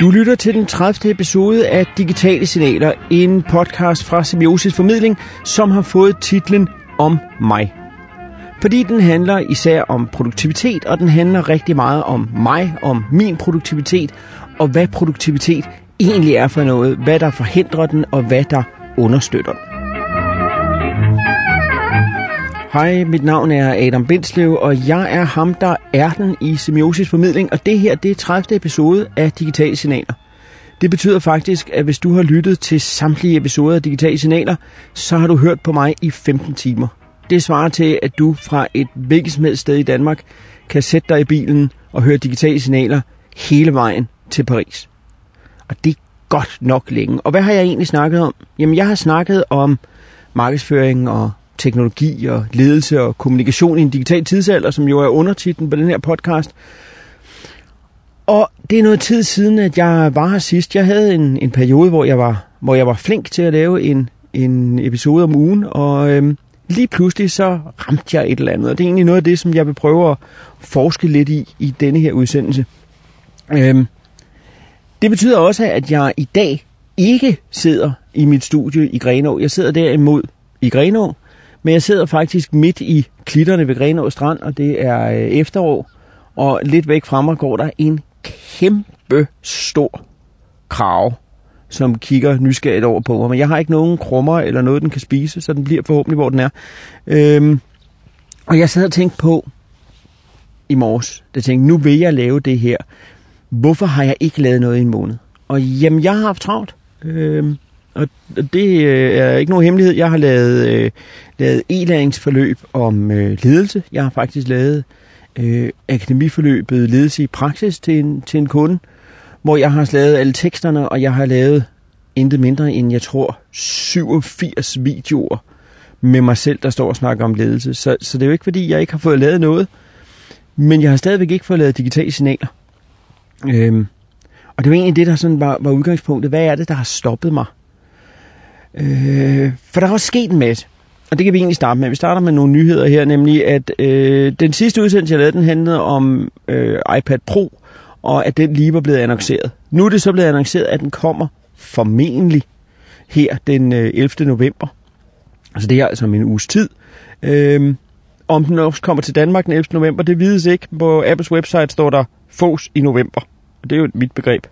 Du lytter til den 30. episode af Digitale Signaler, en podcast fra Semiosis Formidling, som har fået titlen Om mig. Fordi den handler især om produktivitet, og den handler rigtig meget om mig, om min produktivitet, og hvad produktivitet egentlig er for noget, hvad der forhindrer den, og hvad der understøtter den. Hej, mit navn er Adam Bindslev, og jeg er ham, der er den i Semiosis Formidling, og det her det er 30. episode af Digitale Signaler. Det betyder faktisk, at hvis du har lyttet til samtlige episoder af Digitale Signaler, så har du hørt på mig i 15 timer. Det svarer til, at du fra et hvilket som helst sted i Danmark kan sætte dig i bilen og høre Digitale Signaler hele vejen til Paris. Og det er godt nok længe. Og hvad har jeg egentlig snakket om? Jamen, jeg har snakket om markedsføring og teknologi og ledelse og kommunikation i en digital tidsalder, som jo er undertitlen på den her podcast. Og det er noget tid siden, at jeg var her sidst. Jeg havde en, en periode, hvor jeg var, hvor jeg var flink til at lave en, en episode om ugen, og øhm, lige pludselig så ramte jeg et eller andet. Og det er egentlig noget af det, som jeg vil prøve at forske lidt i i denne her udsendelse. Øhm, det betyder også, at jeg i dag ikke sidder i mit studie i Grenå. Jeg sidder derimod i Grenå, men jeg sidder faktisk midt i klitterne ved Grenå Strand, og det er øh, efterår. Og lidt væk fra mig går der en kæmpe stor krav, som kigger nysgerrigt over på mig. Men jeg har ikke nogen krummer eller noget, den kan spise, så den bliver forhåbentlig, hvor den er. Øhm, og jeg sad og tænkte på i morges, der tænkte, nu vil jeg lave det her. Hvorfor har jeg ikke lavet noget i en måned? Og jamen, jeg har haft travlt. Øhm, og det øh, er ikke nogen hemmelighed. Jeg har lavet, øh, lavet e-læringsforløb om øh, ledelse. Jeg har faktisk lavet øh, akademiforløbet ledelse i praksis til en, til en kunde, hvor jeg har lavet alle teksterne, og jeg har lavet intet mindre end, jeg tror, 87 videoer med mig selv, der står og snakker om ledelse. Så, så det er jo ikke, fordi jeg ikke har fået lavet noget, men jeg har stadigvæk ikke fået lavet digitale signaler. Øhm, og det var egentlig det, der sådan var, var udgangspunktet. Hvad er det, der har stoppet mig? Øh, for der er også sket en masse. Og det kan vi egentlig starte med. Vi starter med nogle nyheder her, nemlig at øh, den sidste udsendelse, jeg lavede, den handlede om øh, iPad Pro, og at den lige var blevet annonceret. Nu er det så blevet annonceret, at den kommer formentlig her den øh, 11. november. Altså det er altså om en uges tid. Øh, om den også kommer til Danmark den 11. november, det vides ikke. På Apples website står der fås i november. Og det er jo mit begreb.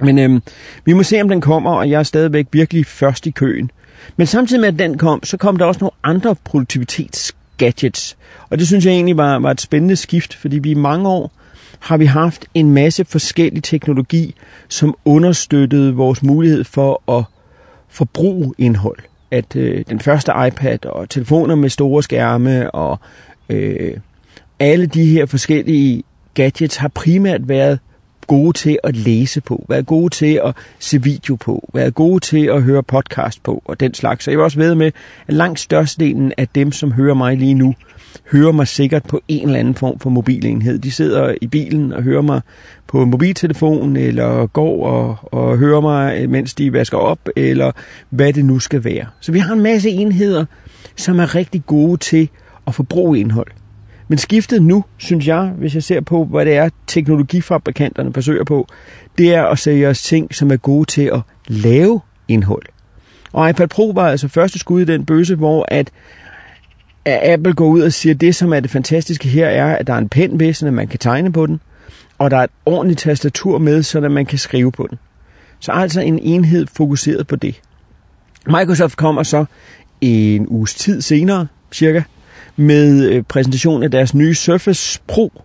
Men øhm, vi må se, om den kommer, og jeg er stadigvæk virkelig først i køen. Men samtidig med, at den kom, så kom der også nogle andre produktivitetsgadgets. Og det synes jeg egentlig var, var et spændende skift, fordi vi i mange år har vi haft en masse forskellig teknologi, som understøttede vores mulighed for at forbruge indhold. At øh, den første iPad og telefoner med store skærme og øh, alle de her forskellige gadgets har primært været gode til at læse på, være gode til at se video på, være gode til at høre podcast på og den slags. Så jeg vil også ved med, at langt størstedelen af dem, som hører mig lige nu, hører mig sikkert på en eller anden form for mobilenhed. De sidder i bilen og hører mig på mobiltelefonen, eller går og, og hører mig, mens de vasker op, eller hvad det nu skal være. Så vi har en masse enheder, som er rigtig gode til at forbruge indhold. Men skiftet nu, synes jeg, hvis jeg ser på, hvad det er, teknologifabrikanterne forsøger på, det er at sælge os ting, som er gode til at lave indhold. Og iPad Pro var altså første skud i den bøse, hvor at, at Apple går ud og siger, at det, som er det fantastiske her, er, at der er en pen ved, så man kan tegne på den, og der er et ordentligt tastatur med, så man kan skrive på den. Så altså en enhed fokuseret på det. Microsoft kommer så en uges tid senere, cirka, med øh, præsentation af deres nye Surface Pro,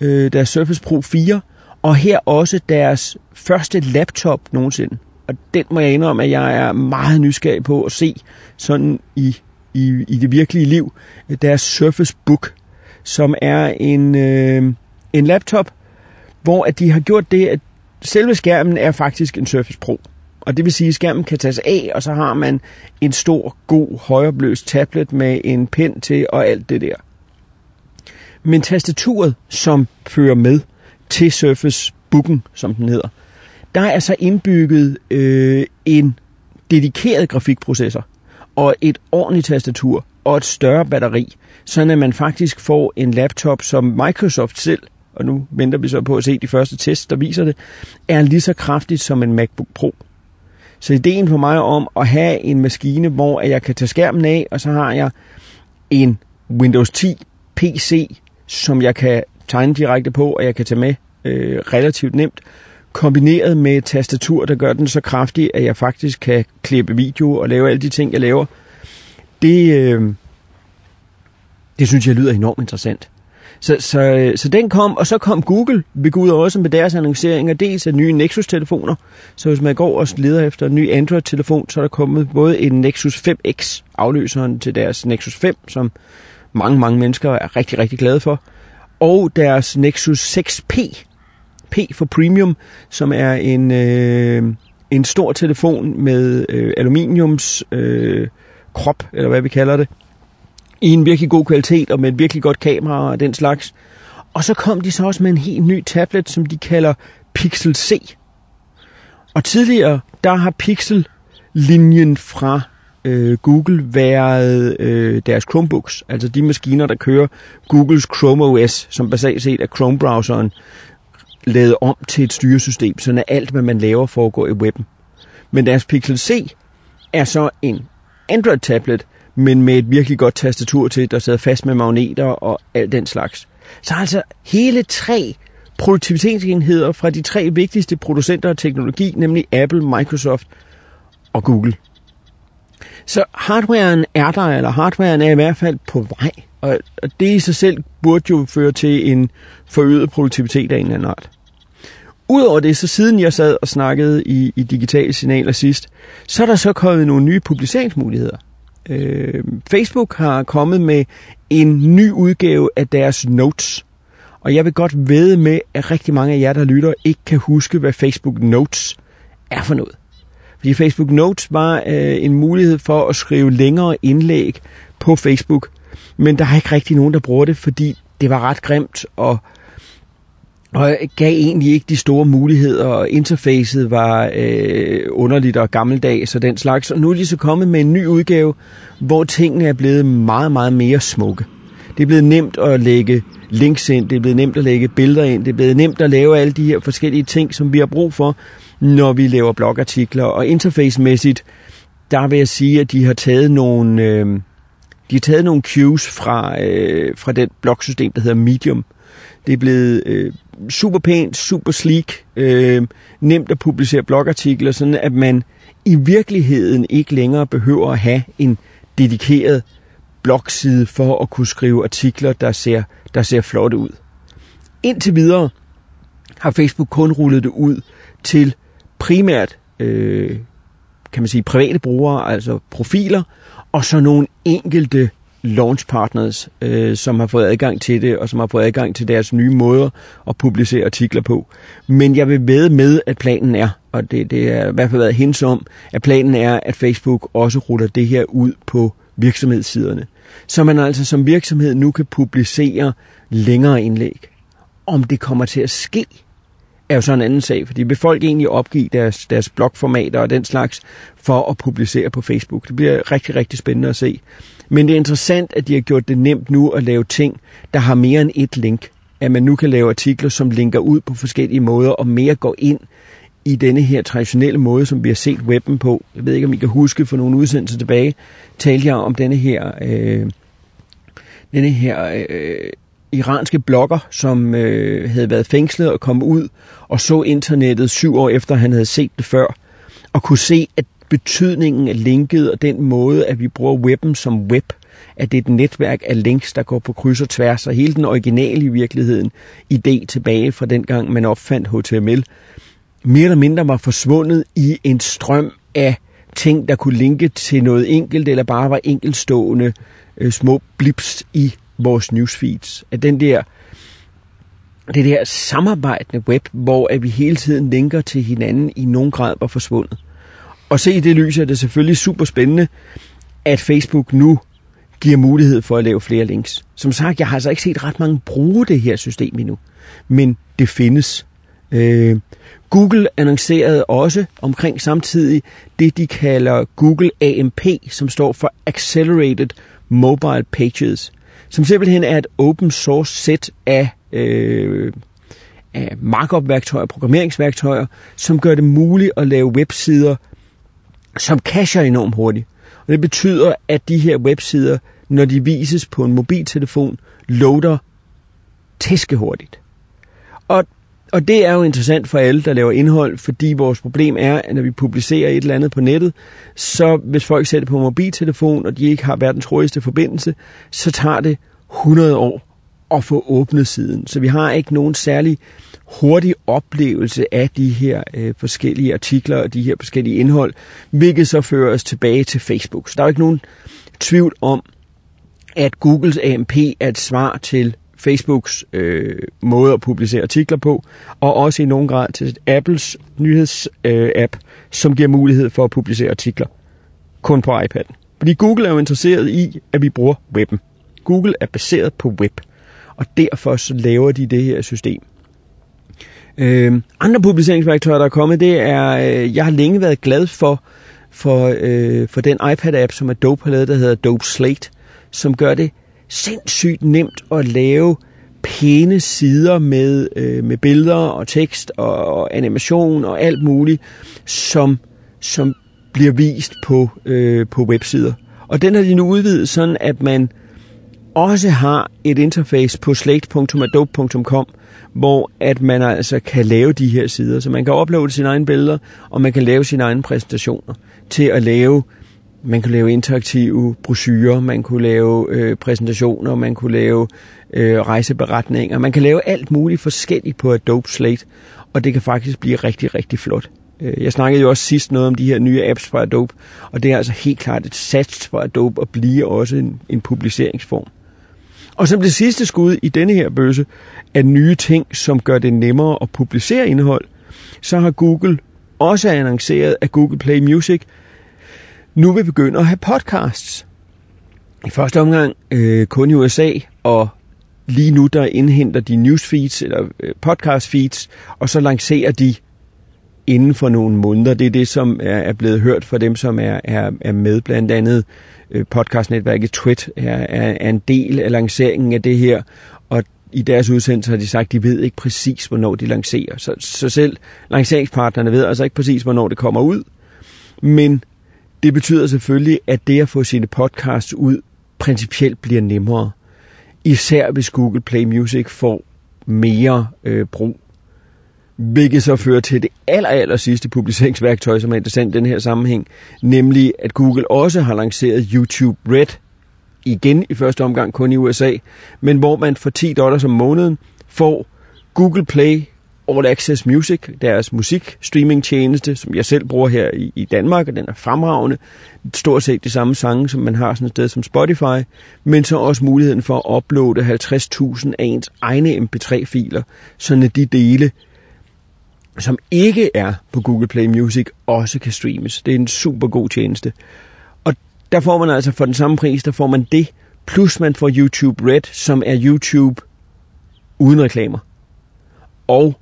øh, deres Surface Pro 4, og her også deres første laptop nogensinde. Og den må jeg indrømme, at jeg er meget nysgerrig på at se sådan i, i, i det virkelige liv. Øh, deres Surface Book, som er en, øh, en laptop, hvor at de har gjort det, at selve skærmen er faktisk en Surface Pro. Og det vil sige, at skærmen kan tages af, og så har man en stor, god, højopløst tablet med en pen til og alt det der. Men tastaturet, som fører med til Surface Booken, som den hedder, der er så indbygget øh, en dedikeret grafikprocessor og et ordentligt tastatur og et større batteri, så at man faktisk får en laptop, som Microsoft selv og nu venter vi så på at se de første tests, der viser det, er lige så kraftigt som en MacBook Pro. Så ideen for mig om at have en maskine, hvor jeg kan tage skærmen af, og så har jeg en Windows 10 PC, som jeg kan tegne direkte på, og jeg kan tage med øh, relativt nemt, kombineret med et tastatur, der gør den så kraftig, at jeg faktisk kan klippe video og lave alle de ting, jeg laver. Det, øh, det synes jeg lyder enormt interessant. Så, så, øh, så den kom, og så kom Google. Ved Gud også med deres annonceringer, dels af nye Nexus-telefoner. Så hvis man går og leder efter en ny Android-telefon, så er der kommet både en Nexus 5X, afløseren til deres Nexus 5, som mange, mange mennesker er rigtig, rigtig glade for, og deres Nexus 6P, P for Premium, som er en, øh, en stor telefon med øh, aluminiums øh, krop, eller hvad vi kalder det, i en virkelig god kvalitet og med et virkelig godt kamera og den slags. Og så kom de så også med en helt ny tablet, som de kalder Pixel C. Og tidligere, der har Pixel-linjen fra øh, Google været øh, deres Chromebooks, altså de maskiner, der kører Googles Chrome OS, som basalt set er Chrome-browseren, lavet om til et styresystem, så alt, hvad man laver, foregår i webben. Men deres Pixel C er så en Android-tablet, men med et virkelig godt tastatur til, der sad fast med magneter og alt den slags. Så altså hele tre produktivitetsenheder fra de tre vigtigste producenter af teknologi, nemlig Apple, Microsoft og Google. Så hardwaren er der, eller hardwaren er i hvert fald på vej, og det i sig selv burde jo føre til en forøget produktivitet af en eller anden art. Udover det, så siden jeg sad og snakkede i, i digitale signaler sidst, så er der så kommet nogle nye publiceringsmuligheder. Øh, Facebook har kommet med en ny udgave af deres Notes. Og jeg vil godt vede med, at rigtig mange af jer, der lytter, ikke kan huske, hvad Facebook Notes er for noget. Fordi Facebook Notes var øh, en mulighed for at skrive længere indlæg på Facebook, men der er ikke rigtig nogen, der bruger det, fordi det var ret grimt og og gav egentlig ikke de store muligheder, og interfacet var øh, underligt og gammeldags og den slags. Og nu er de så kommet med en ny udgave, hvor tingene er blevet meget, meget mere smukke. Det er blevet nemt at lægge links ind, det er blevet nemt at lægge billeder ind, det er blevet nemt at lave alle de her forskellige ting, som vi har brug for, når vi laver blogartikler. Og interfacemæssigt, der vil jeg sige, at de har taget nogle, øh, de har taget nogle cues fra, øh, fra det blogsystem, der hedder Medium. Det er blevet øh, super pænt, super sleek, øh, nemt at publicere blogartikler, sådan at man i virkeligheden ikke længere behøver at have en dedikeret blogside for at kunne skrive artikler, der ser, der ser flotte ud. Indtil videre har Facebook kun rullet det ud til primært øh, kan man sige, private brugere, altså profiler, og så nogle enkelte launch partners, øh, som har fået adgang til det, og som har fået adgang til deres nye måder at publicere artikler på. Men jeg vil ved med, at planen er, og det, det er i hvert fald været hens om, at planen er, at Facebook også ruller det her ud på virksomhedssiderne. Så man altså som virksomhed nu kan publicere længere indlæg. Om det kommer til at ske, er jo så en anden sag, fordi vil folk egentlig opgive deres, deres blogformater og den slags for at publicere på Facebook? Det bliver rigtig, rigtig spændende at se. Men det er interessant, at de har gjort det nemt nu at lave ting, der har mere end et link. At man nu kan lave artikler, som linker ud på forskellige måder, og mere går ind i denne her traditionelle måde, som vi har set webben på. Jeg ved ikke, om I kan huske for nogle udsendelser tilbage, talte jeg om denne her, øh, denne her øh, iranske blogger, som øh, havde været fængslet og kom ud og så internettet syv år efter, han havde set det før, og kunne se, at betydningen af linket og den måde, at vi bruger webben som web, at det er et netværk af links, der går på kryds og tværs, og hele den originale i virkeligheden idé tilbage fra den gang, man opfandt HTML, mere eller mindre var forsvundet i en strøm af ting, der kunne linke til noget enkelt, eller bare var enkeltstående øh, små blips i vores newsfeeds. At den der, det der samarbejdende web, hvor at vi hele tiden linker til hinanden i nogen grad var forsvundet. Og se i det lys er det selvfølgelig super spændende, at Facebook nu giver mulighed for at lave flere links. Som sagt, jeg har altså ikke set ret mange bruge det her system endnu, men det findes. Øh, Google annoncerede også omkring samtidig det, de kalder Google AMP, som står for Accelerated Mobile Pages, som simpelthen er et open source sæt af øh, markup-værktøjer, programmeringsværktøjer, som gør det muligt at lave websider, som cacher enormt hurtigt. Og det betyder, at de her websider, når de vises på en mobiltelefon, loader tæskehurtigt. Og, og det er jo interessant for alle, der laver indhold, fordi vores problem er, at når vi publicerer et eller andet på nettet, så hvis folk ser det på mobiltelefon, og de ikke har verdens hurtigste forbindelse, så tager det 100 år at få åbnet siden. Så vi har ikke nogen særlig hurtig oplevelse af de her øh, forskellige artikler og de her forskellige indhold, hvilket så fører os tilbage til Facebook. Så der er jo ikke nogen tvivl om, at Googles AMP er et svar til Facebooks øh, måde at publicere artikler på, og også i nogen grad til Apples nyhedsapp, øh, som giver mulighed for at publicere artikler kun på iPad. Fordi Google er jo interesseret i, at vi bruger webben. Google er baseret på web, og derfor så laver de det her system. Øh, andre publiceringsværktøjer, der er kommet, det er, øh, jeg har længe været glad for, for, øh, for den iPad-app, som Adobe har lavet, der hedder Adobe Slate, som gør det sindssygt nemt at lave pæne sider med, øh, med billeder og tekst og, og animation og alt muligt, som, som bliver vist på, øh, på websider. Og den har de nu udvidet sådan, at man også har et interface på slate.adobe.com, hvor at man altså kan lave de her sider. Så man kan uploade sine egne billeder, og man kan lave sine egne præsentationer til at lave man kunne lave interaktive brochurer, man kunne lave øh, præsentationer, man kunne lave øh, rejseberetninger, man kan lave alt muligt forskelligt på Adobe Slate, og det kan faktisk blive rigtig, rigtig flot. Øh, jeg snakkede jo også sidst noget om de her nye apps fra Adobe, og det er altså helt klart et sats for Adobe at blive også en, en publiceringsform. Og som det sidste skud i denne her bøsse af nye ting, som gør det nemmere at publicere indhold, så har Google også annonceret, at Google Play Music nu vil begynde at have podcasts. I første omgang øh, kun i USA, og lige nu der indhenter de newsfeeds eller øh, podcast feeds, og så lancerer de inden for nogle måneder. Det er det, som er, blevet hørt for dem, som er, er, er med. Blandt andet øh, podcastnetværket Twit er, er, er en del af lanceringen af det her, og i deres udsendelse har de sagt, at de ved ikke præcis, hvornår de lancerer. Så, så selv lanceringspartnerne ved altså ikke præcis, hvornår det kommer ud. Men det betyder selvfølgelig, at det at få sine podcasts ud principielt bliver nemmere. Især hvis Google Play Music får mere øh, brug. Hvilket så fører til det aller, aller sidste publiceringsværktøj, som er interessant i den her sammenhæng, nemlig at Google også har lanceret YouTube Red, igen i første omgang kun i USA, men hvor man for 10 dollars om måneden får Google Play All Access Music, deres musikstreamingtjeneste, som jeg selv bruger her i, i Danmark, og den er fremragende. Stort set de samme sange, som man har sådan et sted som Spotify, men så også muligheden for at uploade 50.000 af ens egne MP3-filer, så de dele, som ikke er på Google Play Music, også kan streames. Det er en super god tjeneste. Og der får man altså for den samme pris, der får man det, plus man får YouTube Red, som er YouTube uden reklamer. Og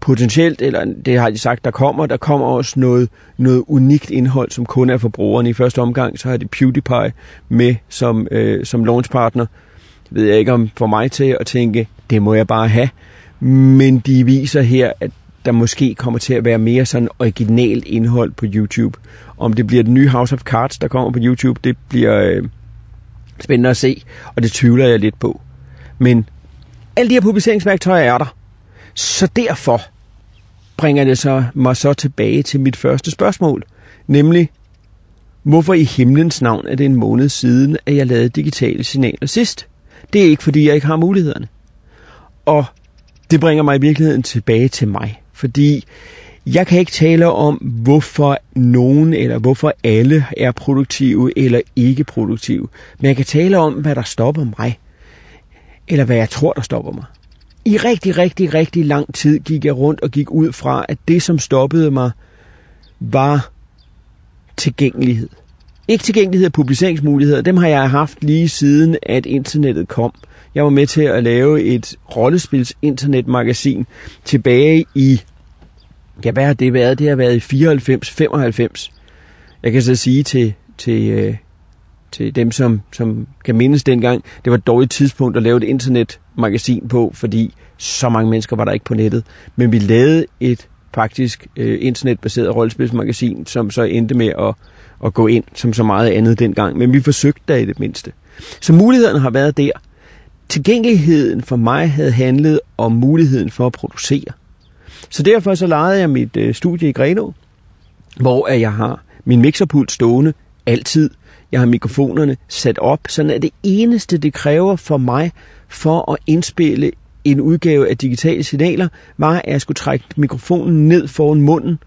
potentielt, eller det har de sagt, der kommer, der kommer også noget, noget unikt indhold, som kun er for brugerne. I første omgang, så har de PewDiePie med som, øh, som launchpartner. Det ved jeg ikke om for mig til at tænke, det må jeg bare have. Men de viser her, at der måske kommer til at være mere sådan originalt indhold på YouTube. Om det bliver den nye House of Cards, der kommer på YouTube, det bliver øh, spændende at se, og det tvivler jeg lidt på. Men alle de her publiceringsværktøjer er der. Så derfor bringer det så mig så tilbage til mit første spørgsmål, nemlig, hvorfor i himlens navn er det en måned siden, at jeg lavede digitale signaler sidst? Det er ikke, fordi jeg ikke har mulighederne. Og det bringer mig i virkeligheden tilbage til mig, fordi jeg kan ikke tale om, hvorfor nogen eller hvorfor alle er produktive eller ikke produktive, men jeg kan tale om, hvad der stopper mig, eller hvad jeg tror, der stopper mig. I rigtig, rigtig, rigtig lang tid gik jeg rundt og gik ud fra, at det, som stoppede mig, var tilgængelighed. Ikke tilgængelighed af publiceringsmuligheder, dem har jeg haft lige siden, at internettet kom. Jeg var med til at lave et rollespils internetmagasin tilbage i, ja hvad har det været? Det har været i 94, 95. Jeg kan så sige til, til, øh, til dem, som, som kan mindes dengang, det var et dårligt tidspunkt at lave et internetmagasin på, fordi Så mange mennesker var der ikke på nettet. Men vi lavede et faktisk øh, internetbaseret rollespilsmagasin, som så endte med at, at gå ind som så meget andet dengang. Men vi forsøgte da i det mindste. Så mulighederne har været der. Tilgængeligheden for mig havde handlet om muligheden for at producere. Så derfor så lejede jeg mit øh, studie i Greno, hvor jeg har min mixerpult stående altid. Jeg har mikrofonerne sat op, så at det eneste, det kræver for mig for at indspille en udgave af digitale signaler, var, at jeg skulle trække mikrofonen ned foran munden,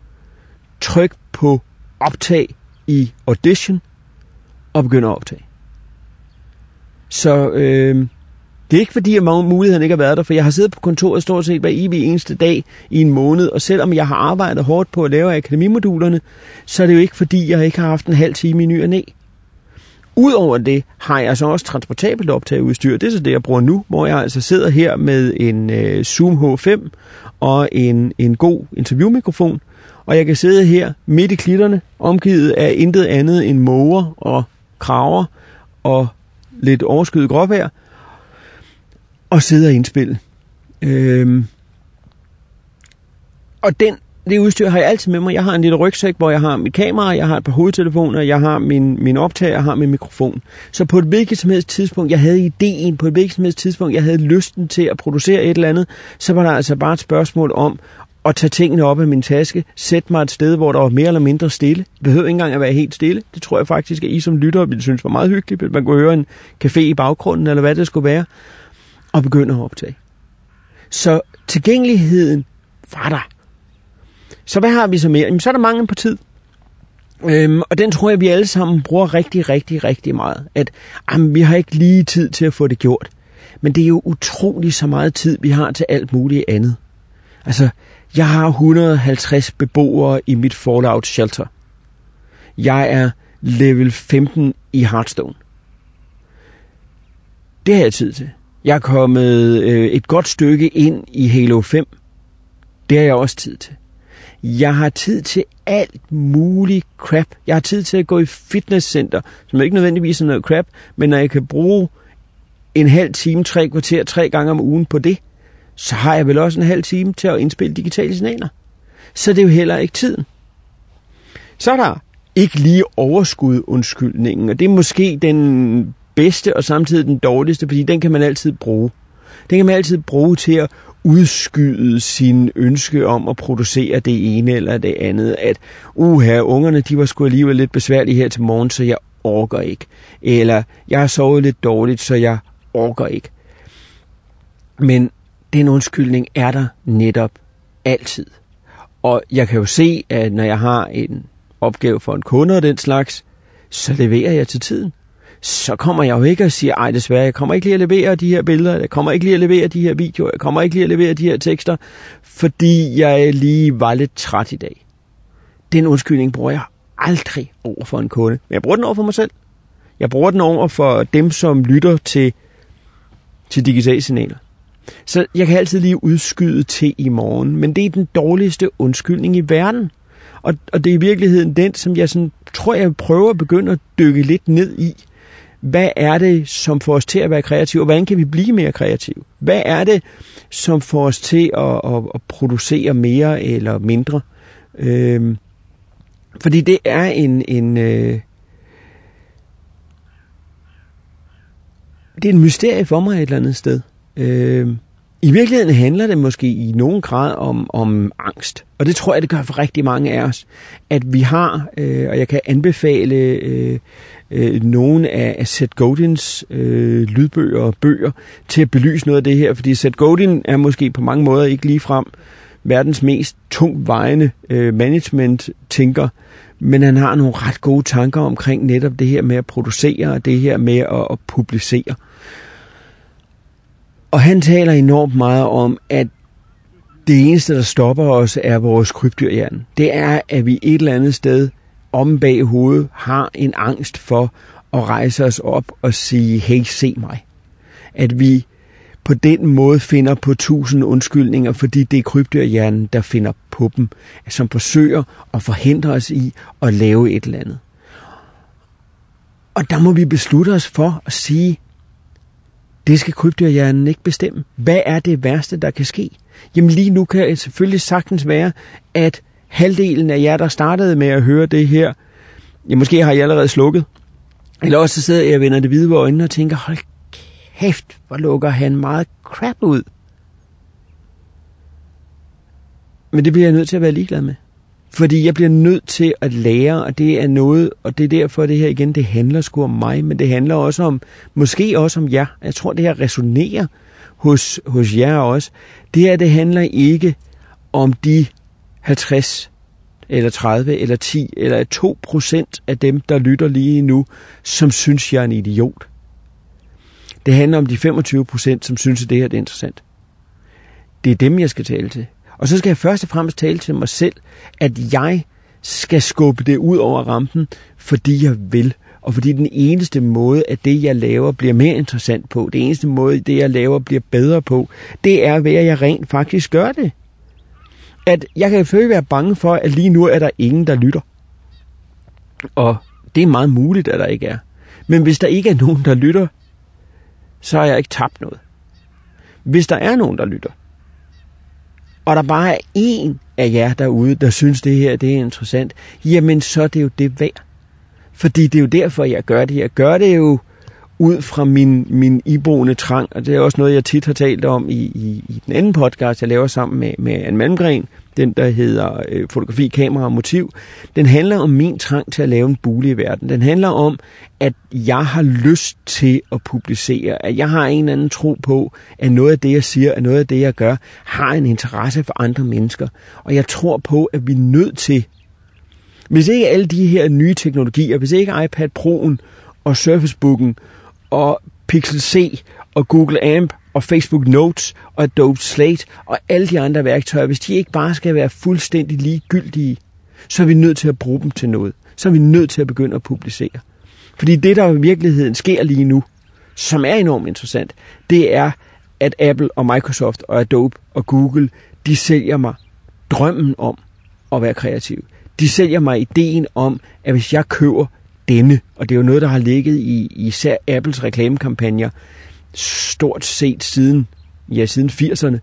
trykke på optag i Audition og begynde at optage. Så øh, det er ikke fordi, at muligheden ikke har været der, for jeg har siddet på kontoret stort set hver evig eneste dag i en måned, og selvom jeg har arbejdet hårdt på at lave akademimodulerne, så er det jo ikke fordi, jeg ikke har haft en halv time i ny og næ. Udover det har jeg så også transportabelt optageudstyr. Det er så det, jeg bruger nu, hvor jeg altså sidder her med en øh, Zoom H5 og en, en god interviewmikrofon. Og jeg kan sidde her midt i klitterne, omgivet af intet andet end måger og kraver og lidt overskyet gråvejr, og sidde og indspille. Øhm. Og den, det udstyr har jeg altid med mig. Jeg har en lille rygsæk, hvor jeg har mit kamera, jeg har et par hovedtelefoner, jeg har min, min optager, jeg har min mikrofon. Så på et hvilket som helst tidspunkt, jeg havde ideen, på et hvilket som helst tidspunkt, jeg havde lysten til at producere et eller andet, så var der altså bare et spørgsmål om at tage tingene op af min taske, sætte mig et sted, hvor der var mere eller mindre stille. Det behøver ikke engang at være helt stille. Det tror jeg faktisk, at I som lytter ville synes var meget hyggeligt, at man kunne høre en café i baggrunden, eller hvad det skulle være og begynder at optage. Så tilgængeligheden var der. Så hvad har vi så mere? Jamen, så er der mangel på tid. Øhm, og den tror jeg, vi alle sammen bruger rigtig, rigtig, rigtig meget. At jamen, vi har ikke lige tid til at få det gjort. Men det er jo utrolig så meget tid, vi har til alt muligt andet. Altså, jeg har 150 beboere i mit Fallout Shelter. Jeg er level 15 i Hearthstone. Det har jeg tid til. Jeg er kommet øh, et godt stykke ind i Halo 5. Det har jeg også tid til. Jeg har tid til alt muligt crap. Jeg har tid til at gå i fitnesscenter, som ikke nødvendigvis er noget crap, men når jeg kan bruge en halv time, tre kvarter, tre gange om ugen på det, så har jeg vel også en halv time til at indspille digitale signaler. Så det er jo heller ikke tiden. Så er der ikke lige overskud undskyldningen, og det er måske den bedste og samtidig den dårligste, fordi den kan man altid bruge. Den kan man altid bruge til at udskyde sin ønske om at producere det ene eller det andet. At, uha, ungerne de var sgu alligevel lidt besværlige her til morgen, så jeg orker ikke. Eller, jeg har sovet lidt dårligt, så jeg orker ikke. Men den undskyldning er der netop altid. Og jeg kan jo se, at når jeg har en opgave for en kunde og den slags, så leverer jeg til tiden så kommer jeg jo ikke og siger, ej desværre, jeg kommer ikke lige at levere de her billeder, jeg kommer ikke lige at levere de her videoer, jeg kommer ikke lige at levere de her tekster, fordi jeg lige var lidt træt i dag. Den undskyldning bruger jeg aldrig over for en kunde. Men jeg bruger den over for mig selv. Jeg bruger den over for dem, som lytter til, til digitale signaler. Så jeg kan altid lige udskyde til i morgen, men det er den dårligste undskyldning i verden. Og, og det er i virkeligheden den, som jeg sådan, tror, jeg prøver at begynde at dykke lidt ned i hvad er det, som får os til at være kreative, og hvordan kan vi blive mere kreative? Hvad er det, som får os til at, at, at producere mere eller mindre? Øhm, fordi det er en, en øh, det er en mysterie for mig et eller andet sted. Øhm, i virkeligheden handler det måske i nogen grad om, om angst. Og det tror jeg, det gør for rigtig mange af os. At vi har, øh, og jeg kan anbefale øh, øh, nogle af, Seth Godins øh, lydbøger og bøger til at belyse noget af det her, fordi Seth Godin er måske på mange måder ikke lige frem verdens mest tungvejende øh, management-tænker, men han har nogle ret gode tanker omkring netop det her med at producere og det her med at, at publicere. Og han taler enormt meget om, at det eneste, der stopper os, er vores krybdyrhjern. Det er, at vi et eller andet sted om bag hovedet har en angst for at rejse os op og sige, hey, se mig. At vi på den måde finder på tusind undskyldninger, fordi det er krybdyrhjernen, der finder på dem, som forsøger at forhindre os i at lave et eller andet. Og der må vi beslutte os for at sige, det skal krybdyrhjernen ikke bestemme. Hvad er det værste, der kan ske? Jamen lige nu kan det selvfølgelig sagtens være, at halvdelen af jer, der startede med at høre det her, ja, måske har I allerede slukket. Eller også så sidder jeg og vender det hvide øjnene og tænker, hold kæft, hvor lukker han meget crap ud. Men det bliver jeg nødt til at være ligeglad med. Fordi jeg bliver nødt til at lære, og det er noget, og det er derfor det her igen, det handler sgu om mig, men det handler også om, måske også om jer. Jeg tror, det her resonerer hos, hos jer også. Det her, det handler ikke om de 50 eller 30 eller 10 eller 2 procent af dem, der lytter lige nu, som synes, jeg er en idiot. Det handler om de 25 procent, som synes, at det her er interessant. Det er dem, jeg skal tale til. Og så skal jeg først og fremmest tale til mig selv, at jeg skal skubbe det ud over rampen, fordi jeg vil. Og fordi den eneste måde, at det, jeg laver, bliver mere interessant på, det eneste måde, det, jeg laver, bliver bedre på, det er ved, at jeg rent faktisk gør det. At jeg kan selvfølgelig være bange for, at lige nu er der ingen, der lytter. Og det er meget muligt, at der ikke er. Men hvis der ikke er nogen, der lytter, så har jeg ikke tabt noget. Hvis der er nogen, der lytter, og der bare er en af jer derude, der synes, det her det er interessant, jamen så er det jo det værd. Fordi det er jo derfor, jeg gør det. Jeg gør det jo ud fra min, min iboende trang, og det er også noget, jeg tit har talt om i, i, i den anden podcast, jeg laver sammen med, med Anne Malmgren, den der hedder øh, Fotografi, Kamera og Motiv. Den handler om min trang til at lave en bule i verden. Den handler om, at jeg har lyst til at publicere, at jeg har en eller anden tro på, at noget af det, jeg siger, at noget af det, jeg gør, har en interesse for andre mennesker. Og jeg tror på, at vi er nødt til, hvis ikke alle de her nye teknologier, hvis ikke iPad Pro'en og Surface Book'en og Pixel C og Google Amp og Facebook Notes og Adobe Slate og alle de andre værktøjer, hvis de ikke bare skal være fuldstændig ligegyldige, så er vi nødt til at bruge dem til noget. Så er vi nødt til at begynde at publicere. Fordi det, der i virkeligheden sker lige nu, som er enormt interessant, det er, at Apple og Microsoft og Adobe og Google, de sælger mig drømmen om at være kreativ. De sælger mig ideen om, at hvis jeg køber denne, og det er jo noget, der har ligget i især Apples reklamekampagner, stort set siden, ja, siden 80'erne,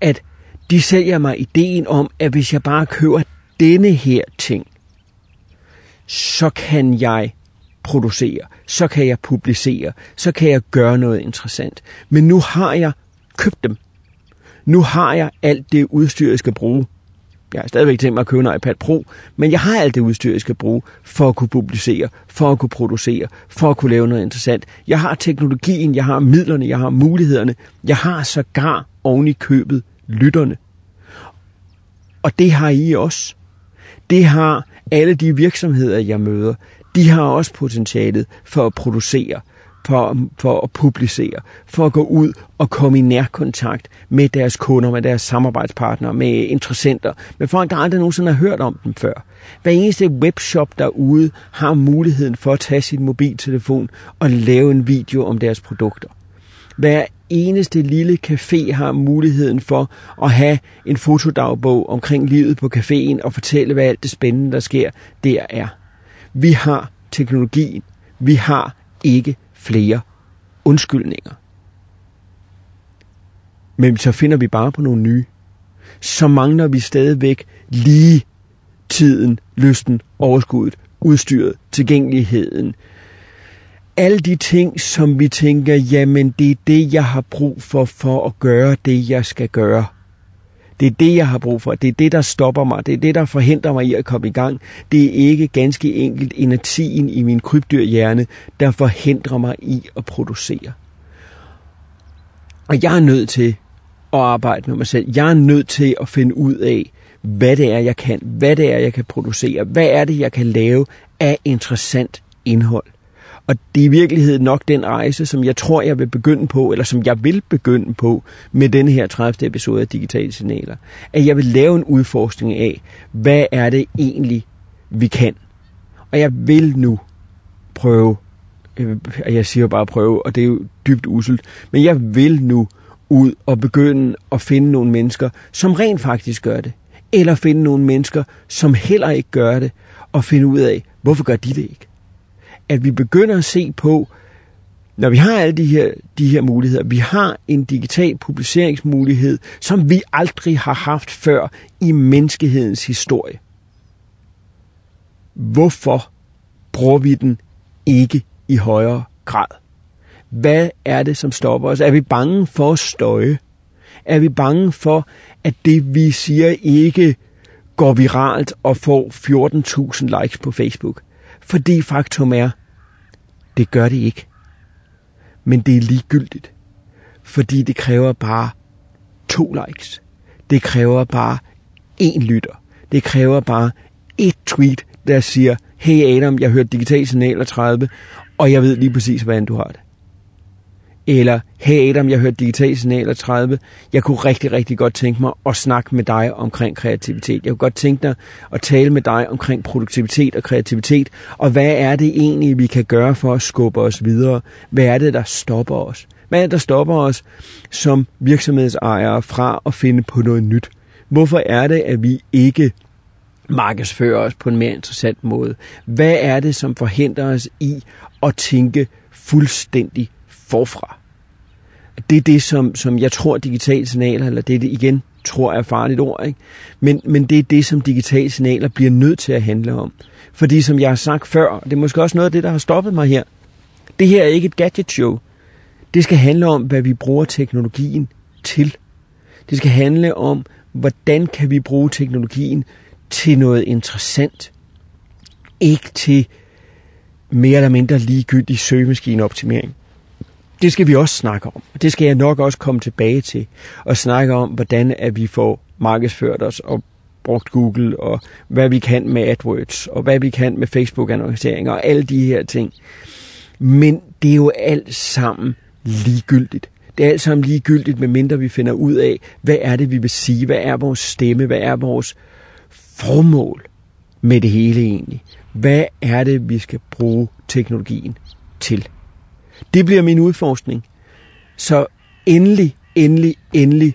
at de sælger mig ideen om, at hvis jeg bare køber denne her ting, så kan jeg producere, så kan jeg publicere, så kan jeg gøre noget interessant. Men nu har jeg købt dem. Nu har jeg alt det udstyr, jeg skal bruge. Jeg har stadigvæk tænkt mig at købe en iPad Pro, men jeg har alt det udstyr, jeg skal bruge for at kunne publicere, for at kunne producere, for at kunne lave noget interessant. Jeg har teknologien, jeg har midlerne, jeg har mulighederne. Jeg har sågar oven i købet lytterne. Og det har I også. Det har alle de virksomheder, jeg møder. De har også potentialet for at producere, for, for at publicere, for at gå ud og komme i nærkontakt med deres kunder, med deres samarbejdspartnere, med interessenter, med folk, der aldrig nogensinde har hørt om dem før. Hver eneste webshop derude har muligheden for at tage sin mobiltelefon og lave en video om deres produkter. Hver eneste lille café har muligheden for at have en fotodagbog omkring livet på caféen og fortælle, hvad alt det spændende, der sker, der er. Vi har teknologien. Vi har ikke flere undskyldninger. Men så finder vi bare på nogle nye. Så mangler vi stadigvæk lige tiden, lysten, overskuddet, udstyret, tilgængeligheden. Alle de ting, som vi tænker, jamen det er det, jeg har brug for, for at gøre det, jeg skal gøre. Det er det, jeg har brug for. Det er det, der stopper mig. Det er det, der forhindrer mig i at komme i gang. Det er ikke ganske enkelt energien i min krybdyrhjerne, der forhindrer mig i at producere. Og jeg er nødt til at arbejde med mig selv. Jeg er nødt til at finde ud af, hvad det er, jeg kan. Hvad det er, jeg kan producere. Hvad er det, jeg kan lave af interessant indhold. Og det er i virkeligheden nok den rejse, som jeg tror, jeg vil begynde på, eller som jeg vil begynde på med den her 30. episode af Digitale Signaler. At jeg vil lave en udforskning af, hvad er det egentlig, vi kan. Og jeg vil nu prøve, øh, jeg siger bare prøve, og det er jo dybt uselt, men jeg vil nu ud og begynde at finde nogle mennesker, som rent faktisk gør det. Eller finde nogle mennesker, som heller ikke gør det, og finde ud af, hvorfor gør de det ikke? At vi begynder at se på når vi har alle de her, de her muligheder, vi har en digital publiceringsmulighed, som vi aldrig har haft før i menneskehedens historie. Hvorfor bruger vi den ikke i højere grad? Hvad er det, som stopper os? Er vi bange for at støje? Er vi bange for, at det, vi siger, ikke går viralt og får 14.000 likes på Facebook? Fordi faktum er, det gør det ikke. Men det er ligegyldigt. Fordi det kræver bare to likes. Det kræver bare én lytter. Det kræver bare et tweet, der siger, hey Adam, jeg hørte Digital Signaler 30, og jeg ved lige præcis, hvordan du har det. Eller, hey Adam, jeg hørte Digital Signaler 30. Jeg kunne rigtig, rigtig godt tænke mig at snakke med dig omkring kreativitet. Jeg kunne godt tænke mig at tale med dig omkring produktivitet og kreativitet. Og hvad er det egentlig, vi kan gøre for at skubbe os videre? Hvad er det, der stopper os? Hvad er det, der stopper os som virksomhedsejere fra at finde på noget nyt? Hvorfor er det, at vi ikke markedsfører os på en mere interessant måde? Hvad er det, som forhindrer os i at tænke fuldstændig forfra. Det er det, som, som jeg tror digitale signaler, eller det er det igen, tror jeg er farligt ord, ikke? Men, men det er det, som digitale signaler bliver nødt til at handle om. Fordi som jeg har sagt før, og det er måske også noget af det, der har stoppet mig her, det her er ikke et gadget show. Det skal handle om, hvad vi bruger teknologien til. Det skal handle om, hvordan kan vi bruge teknologien til noget interessant. Ikke til mere eller mindre ligegyldig søgemaskineoptimering det skal vi også snakke om. Det skal jeg nok også komme tilbage til. Og snakke om, hvordan at vi får markedsført os og brugt Google, og hvad vi kan med AdWords, og hvad vi kan med Facebook-annoncering, og alle de her ting. Men det er jo alt sammen ligegyldigt. Det er alt sammen ligegyldigt, medmindre vi finder ud af, hvad er det, vi vil sige, hvad er vores stemme, hvad er vores formål med det hele egentlig. Hvad er det, vi skal bruge teknologien til? Det bliver min udforskning. Så endelig, endelig, endelig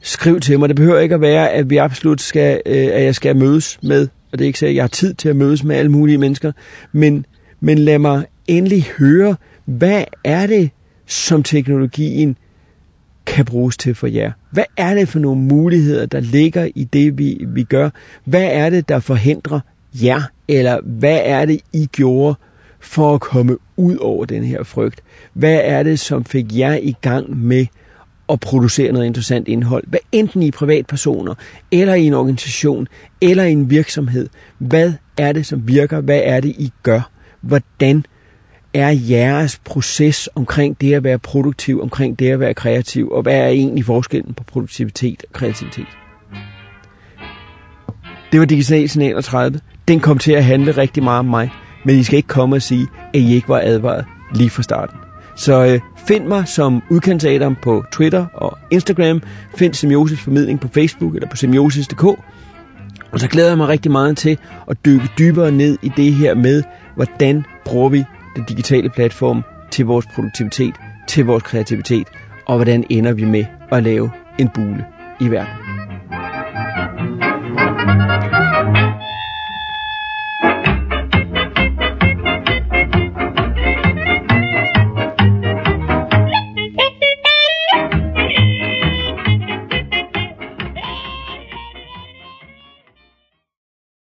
skriv til mig. Det behøver ikke at være, at vi absolut skal, øh, at jeg skal mødes med, og det er ikke så, at jeg har tid til at mødes med alle mulige mennesker, men, men lad mig endelig høre, hvad er det, som teknologien kan bruges til for jer? Hvad er det for nogle muligheder, der ligger i det, vi, vi gør? Hvad er det, der forhindrer jer? Eller hvad er det, I gjorde for at komme ud over den her frygt? Hvad er det, som fik jer i gang med at producere noget interessant indhold? Hvad enten i privatpersoner, eller i en organisation, eller i en virksomhed. Hvad er det, som virker? Hvad er det, I gør? Hvordan er jeres proces omkring det at være produktiv, omkring det at være kreativ, og hvad er egentlig forskellen på produktivitet og kreativitet? Det var Digital Signal 30. Den kom til at handle rigtig meget om mig. Men I skal ikke komme og sige, at I ikke var advaret lige fra starten. Så øh, find mig som udkantsatom på Twitter og Instagram. Find Semiosis Formidling på Facebook eller på semiosis.dk. Og så glæder jeg mig rigtig meget til at dykke dybere ned i det her med, hvordan bruger vi den digitale platform til vores produktivitet, til vores kreativitet, og hvordan ender vi med at lave en bule i verden.